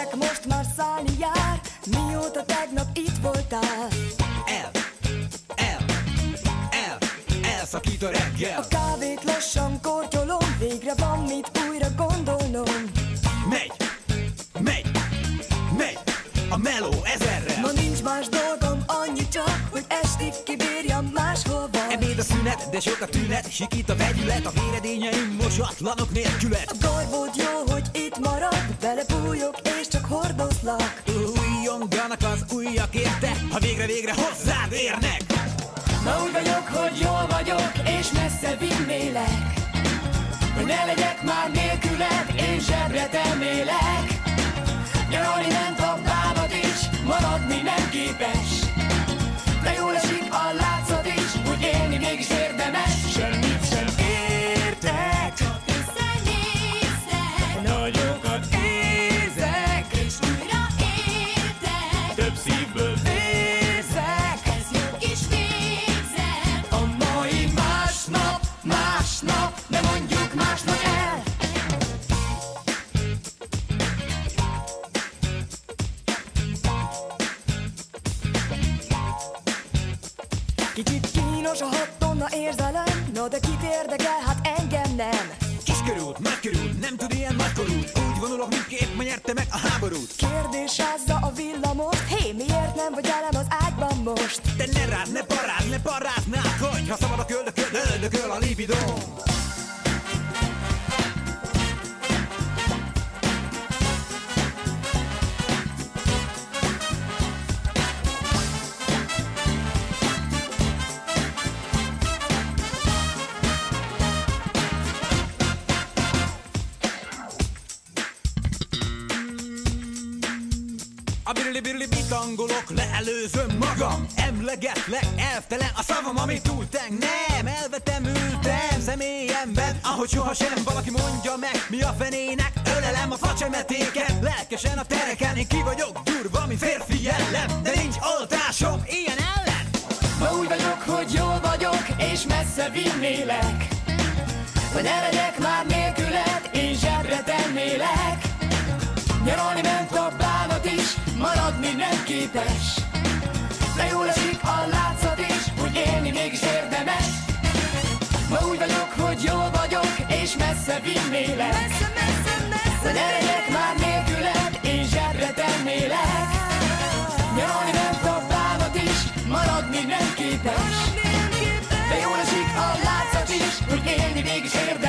gyerek most már szállni jár, mióta tegnap itt voltál. El, el, el, elszakít a reggel. A kávét lassan kortyolom, végre van mit újra gondolnom. Megy, megy, megy, a meló ezerrel. Ma nincs más dolgom, annyi csak, hogy estig kibírjam máshova. Szünet, de sok a tünet, sikít a vegyület, a véredényeim mosatlanok nélkület. A garbod jó, hogy itt marad, belebújok és csak hordozlak. Újonganak az újak érte, ha végre-végre hozzád érnek. Ma úgy vagyok, hogy jól vagyok, és messze vinnélek. Hogy ne legyek már nélküled, én zsebre temélek. Nyaralni ment a bánat is, maradni nem képes. Mégis érdemes. Semmit sem értek, csak összenéztek. Nagyokat érzek, és újra értek. Több szívből vérzek, ez jó kis végzet. A mai másnap, másnap, de mondjuk másnap el. Kicsit kínos a hat tonna érzelem, no de kit érdekel, hát engem nem. Kiskörút, nagykörút, nem tud ilyen nagykorút. Úgy vonulok, mindképp ma nyerte meg a háborút. Kérdésázza a villamost, hé, miért nem vagy velem az ágyban most? Te ne rád, ne parád, ne paráznál, hogy ha szabad a köldököl, öldököl a libidó. Leelőzöm magam Emlegetlek, elvtelen a szavam, amit túlteng Nem, elvetem, ültem személyemben Ahogy sohasem valaki mondja meg Mi a fenének, ölelem a facsemetéket Lelkesen a tereken, én ki vagyok durva, mi férfi jellem De nincs oltásom ilyen ellen Ma úgy vagyok, hogy jól vagyok, és messze vinnélek. Hogy ne legyek már nélküled, én zsebre tennélek. Nyaralni ment a bánat is, maradni nem képes. De jól esik a látszat is, hogy élni mégis érdemes. Ma úgy vagyok, hogy jól vagyok, és messze vinnélek. Messze, messze, messze. De legyek már nélküled, én zsebre tennélek. Nyaralni ment a bánat is, maradni nem képes. De jól esik a látszat is, hogy élni mégis érdemes.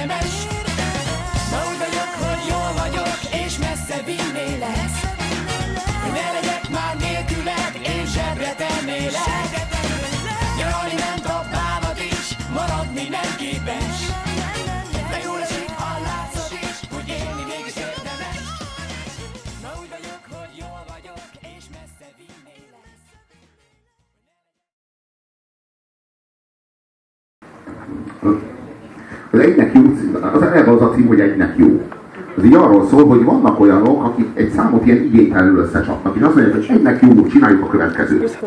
Az egynek jó cím, az eleve az a cím, hogy egynek jó. Az így arról szól, hogy vannak olyanok, akik egy számot ilyen igénytelenül összecsapnak. És azt mondják, hogy egynek jó, csináljuk a következőt.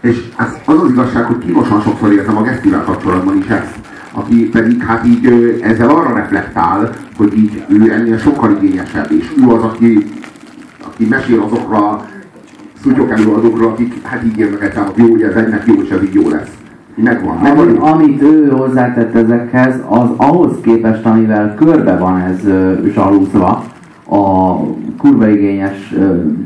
És ez, az az igazság, hogy kínosan sokszor érzem a gesztivel kapcsolatban is ezt. Aki pedig hát így ezzel arra reflektál, hogy így ő ennél sokkal igényesebb, és ő az, aki, aki mesél azokra szutyok előadókról, akik hát így írnak egy számot, jó, hogy ez egynek jó, és ez így jó lesz. Megvan, megvan. Ami, amit ő hozzátett ezekhez, az ahhoz képest, amivel körbe van ez zsalúzva, a kurva igényes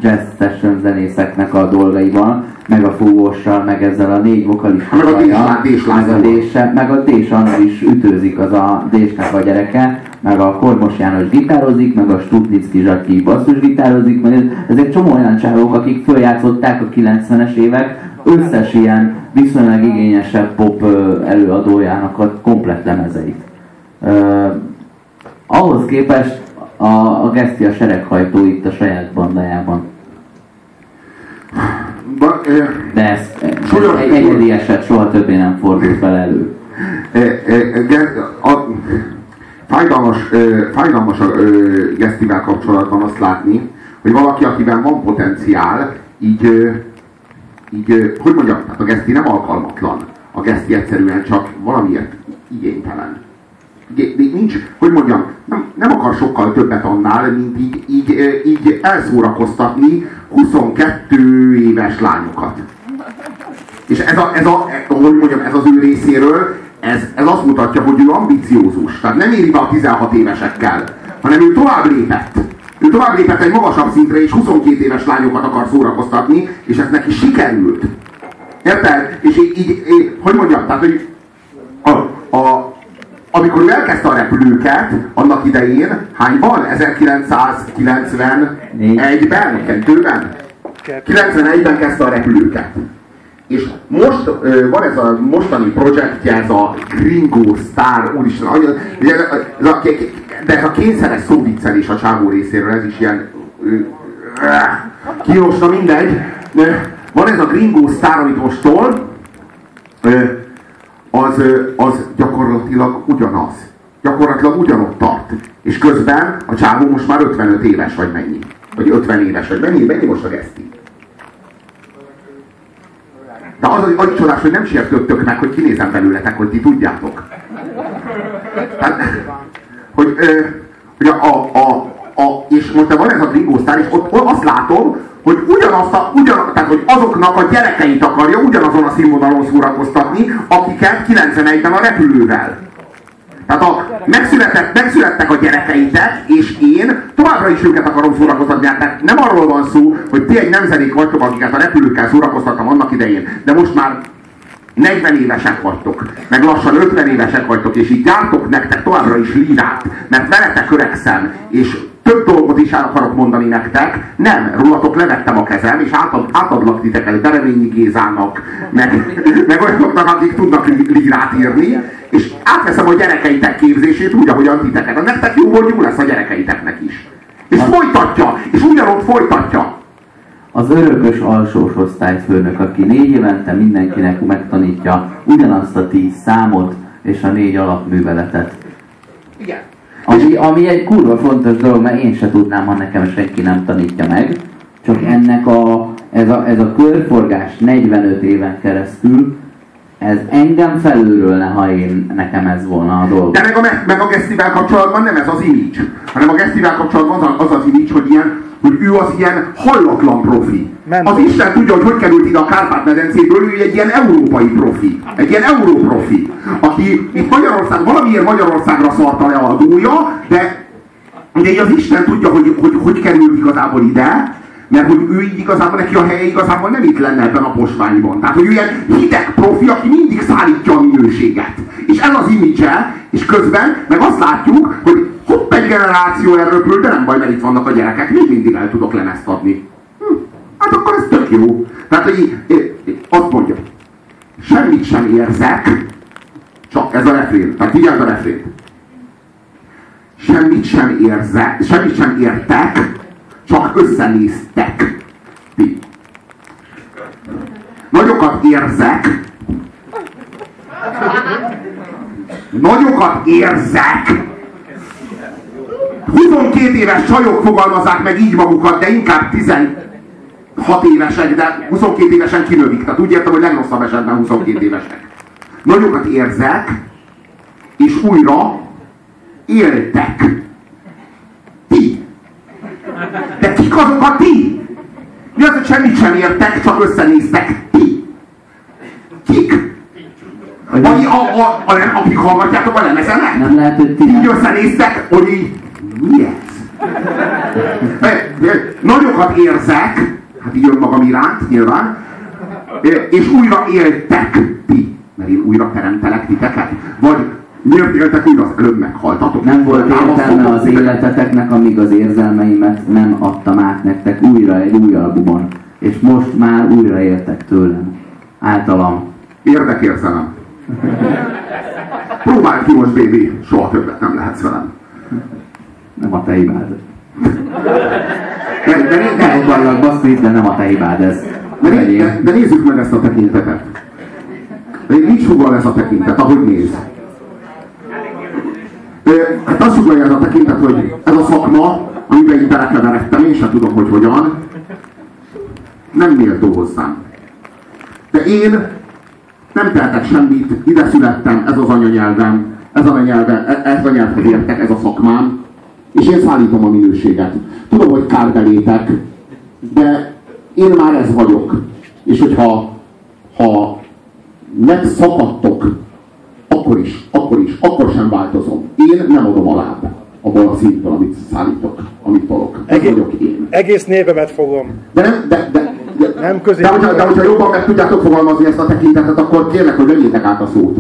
jazz session zenészeknek a dolgaiban, meg a fúvóssal, meg ezzel a négy vokalistával, Meg a Dés- Dés meg a. Dése, meg a Dés Anna is ütőzik az a Désnek a gyereke, meg a Kormos János gitározik, meg a Stutnicki Zsaki basszusgitározik, meg ez, ez egy csomó olyan csávók, akik följátszották a 90-es évek összes ilyen viszonylag igényesebb pop előadójának a komplett lemezeit. Ö, ahhoz képest a, a Geszti a sereghajtó itt a saját bandájában. Ba, De ez, ez egy egyedi eset soha többé nem fordult vele elő. ge- a, fájdalmas, fájdalmas a Gesztivel kapcsolatban azt látni, hogy valaki, akiben van potenciál, így, így hogy mondjam, hát a Geszti nem alkalmatlan. A Geszti egyszerűen csak valamiért igénytelen. nincs, hogy mondjam, nem, nem akar sokkal többet annál, mint így, így, így elszórakoztatni 22 éves lányokat. És ez, a, ez, a, hogy mondjam, ez az ő részéről, ez, ez azt mutatja, hogy ő ambiciózus. Tehát nem éri be a 16 évesekkel, hanem ő tovább lépett. Ő tovább lépett egy magasabb szintre, és 22 éves lányokat akar szórakoztatni, és ez neki sikerült. Érted? És így, így, így hogy mondjam, tehát, hogy a, a, amikor ő elkezdte a repülőket, annak idején, hányban? 1991-ben? 2-ben? 91-ben kezdte a repülőket. És most van ez a mostani projektje, ez a Gringo Star, úristen, ez a, de ez a kényszeres szóviccelés a csávó részéről, ez is ilyen kínos, na mindegy. Van ez a Gringo Star, amit most tol, az, az gyakorlatilag ugyanaz. Gyakorlatilag ugyanott tart. És közben a csávó most már 55 éves, vagy mennyi? Vagy 50 éves, vagy mennyi? Mennyi most a geszti? De az, az, az csodás, hogy nem sértődtök meg, hogy kinézem belőletek, hogy ti tudjátok. Tehát, hogy, ö, hogy a, a, a, a, és most van ez a Gringo Star, és ott, ott azt látom, hogy ugyanazt a, ugyan, tehát, hogy azoknak a gyerekeit akarja ugyanazon a színvonalon szórakoztatni, akiket 91-ben a repülővel. Tehát a, megszületett, megszülettek a gyerekeitek, és én továbbra is őket akarom szórakoztatni. Hát, tehát nem arról van szó, hogy ti egy nemzedék vagytok, akiket a repülőkkel szórakoztattam annak idején, de most már 40 évesek vagytok, meg lassan 50 évesek vagytok, és így gyártok nektek továbbra is lírát, mert veletek öregszem, és több dolgot is el akarok mondani nektek. Nem, rólatok levettem a kezem, és átad, átadlak titeket Bereményi Gézának, meg, meg olyanoknak, akik tudnak lírát írni, és átveszem a gyerekeitek képzését úgy, ahogyan titeket. A nektek jó, hogy jó lesz a gyerekeiteknek is. És folytatja, és ugyanott folytatja. Az örökös alsós osztályfőnök, aki négy évente mindenkinek megtanítja ugyanazt a tíz számot és a négy alapműveletet. Igen. Ami, ami egy kurva fontos dolog, mert én se tudnám, ha nekem senki nem tanítja meg. Csak ennek a, ez a, ez a körforgás 45 éven keresztül, ez engem felülről ha én, nekem ez volna a dolog. De meg a, meg a Gesztivel kapcsolatban nem ez az image, hanem a Gesztivel kapcsolatban az az, az image, hogy ilyen hogy ő az ilyen hallatlan profi. Mentor. Az Isten tudja, hogy hogy került ide a Kárpát-medencéből, ő egy ilyen európai profi. Egy ilyen európrofi. Aki itt Magyarország, valamiért Magyarországra szarta le a adója, de ugye az Isten tudja, hogy, hogy hogy került igazából ide, mert hogy ő így igazából neki a helye igazából nem itt lenne ebben a posványban. Tehát, hogy ő ilyen hideg profi, aki mindig szállítja a minőséget. És ez az image és közben meg azt látjuk, hogy hopp egy generáció elröpül, de nem baj, mert itt vannak a gyerekek, még mindig el tudok lemezt adni. Hm, hát akkor ez tök jó. Tehát, hogy azt mondja, semmit sem érzek, csak ez a refrén, tehát figyeld a refrén. Semmit sem érzek, semmit sem értek, csak összenéztek. Ti. Nagyokat érzek, nagyokat érzek, 22 éves csajok fogalmazzák meg így magukat, de inkább 16 évesek, de 22 évesen kinövik. Tehát úgy értem, hogy legrosszabb esetben 22 évesek. Nagyokat érzek, és újra éltek. Ti. Kik azok a ti? Mi az, hogy semmit sem értek, csak összenéztek? Ti. Kik? A, a, a, a, a, akik hallgatjátok a lemezenek? Nem lehet, hogy ti. Így összenéztek, hogy így mi ez? Nagyokat érzek, hát így önmagam iránt nyilván, és újra éltek ti, mert én újra teremtelek titeket, vagy miért éltek újra, az előbb meghaltatok? Nem volt értelme az életeteknek, amíg az érzelmeimet nem adtam át nektek újra egy új albumon. És most már újra éltek tőlem. Általam. Érdekérzelem. Próbálj ki most, baby, soha többet nem lehetsz velem nem a te hibád. De, de, de, vannak basszít, de nem a te hibád ez. De, de, de nézzük meg ezt a tekintetet. De nincs fogal ez a tekintet, ahogy néz. Hát azt sugalja ez a tekintet, hogy ez a szakma, amiben így belekeveredtem, én sem tudom, hogy hogyan, nem méltó hozzám. De én nem tehetek semmit, ide születtem, ez az anyanyelvem, ez a nyelve, e- ez a nyelvhez értek, ez a szakmám, és én szállítom a minőséget. Tudom, hogy kárbelétek, de én már ez vagyok. És hogyha ha megszakadtok, akkor is, akkor is, akkor sem változom. Én nem adom alább abból a szintből, amit szállítok, amit tolok. Ez Egész, vagyok én. egész névemet fogom. De nem, de, de, de, Nem közé- de, hogyha, de hogyha jobban meg tudjátok fogalmazni ezt a tekintetet, akkor kérlek, hogy vegyétek át a szót.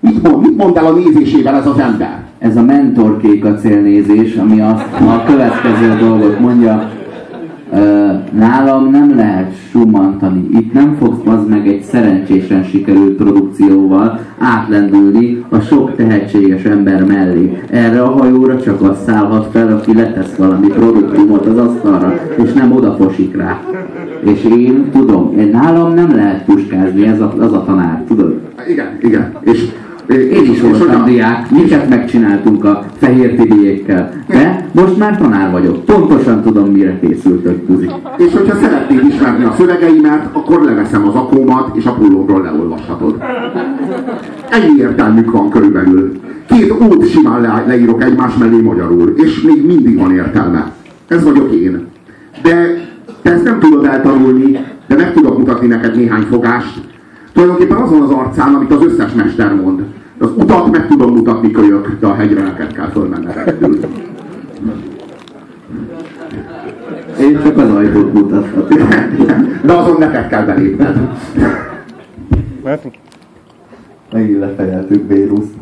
Mit mond, mit mond el a nézésével ez az ember? Ez a mentorkék a célnézés, ami azt a következő dolgot mondja, nálam nem lehet sumantani. Itt nem fogsz az meg egy szerencsésen sikerült produkcióval átlendülni a sok tehetséges ember mellé. Erre a hajóra csak az szállhat fel, aki letesz valami produktumot az asztalra, és nem odaposik rá. És én tudom, én nálam nem lehet puskázni, ez a, az a tanár, tudod? Igen, igen. És, Én is voltam diák, miket megcsináltunk a fehér tibiékkel. De most már tanár vagyok. Pontosan tudom, mire készültök, Tuzi. És hogyha szeretnéd ismerni a szövegeimet, akkor leveszem az akómat, és a pólómról leolvashatod. Ennyi értelmük van körülbelül. Két ót simán le, leírok egymás mellé magyarul, és még mindig van értelme. Ez vagyok én. De te ezt nem tudod eltanulni, de meg tudok mutatni neked néhány fogást. Tulajdonképpen azon az arcán, amit az összes mester mond. Az utat meg tudom mutatni kölyök, de a hegyre neked kell fölmenned egyedül. Én csak az ajtót mutathatok. De azon neked kell belépned. Mert Megint lefejeltük Véruszt.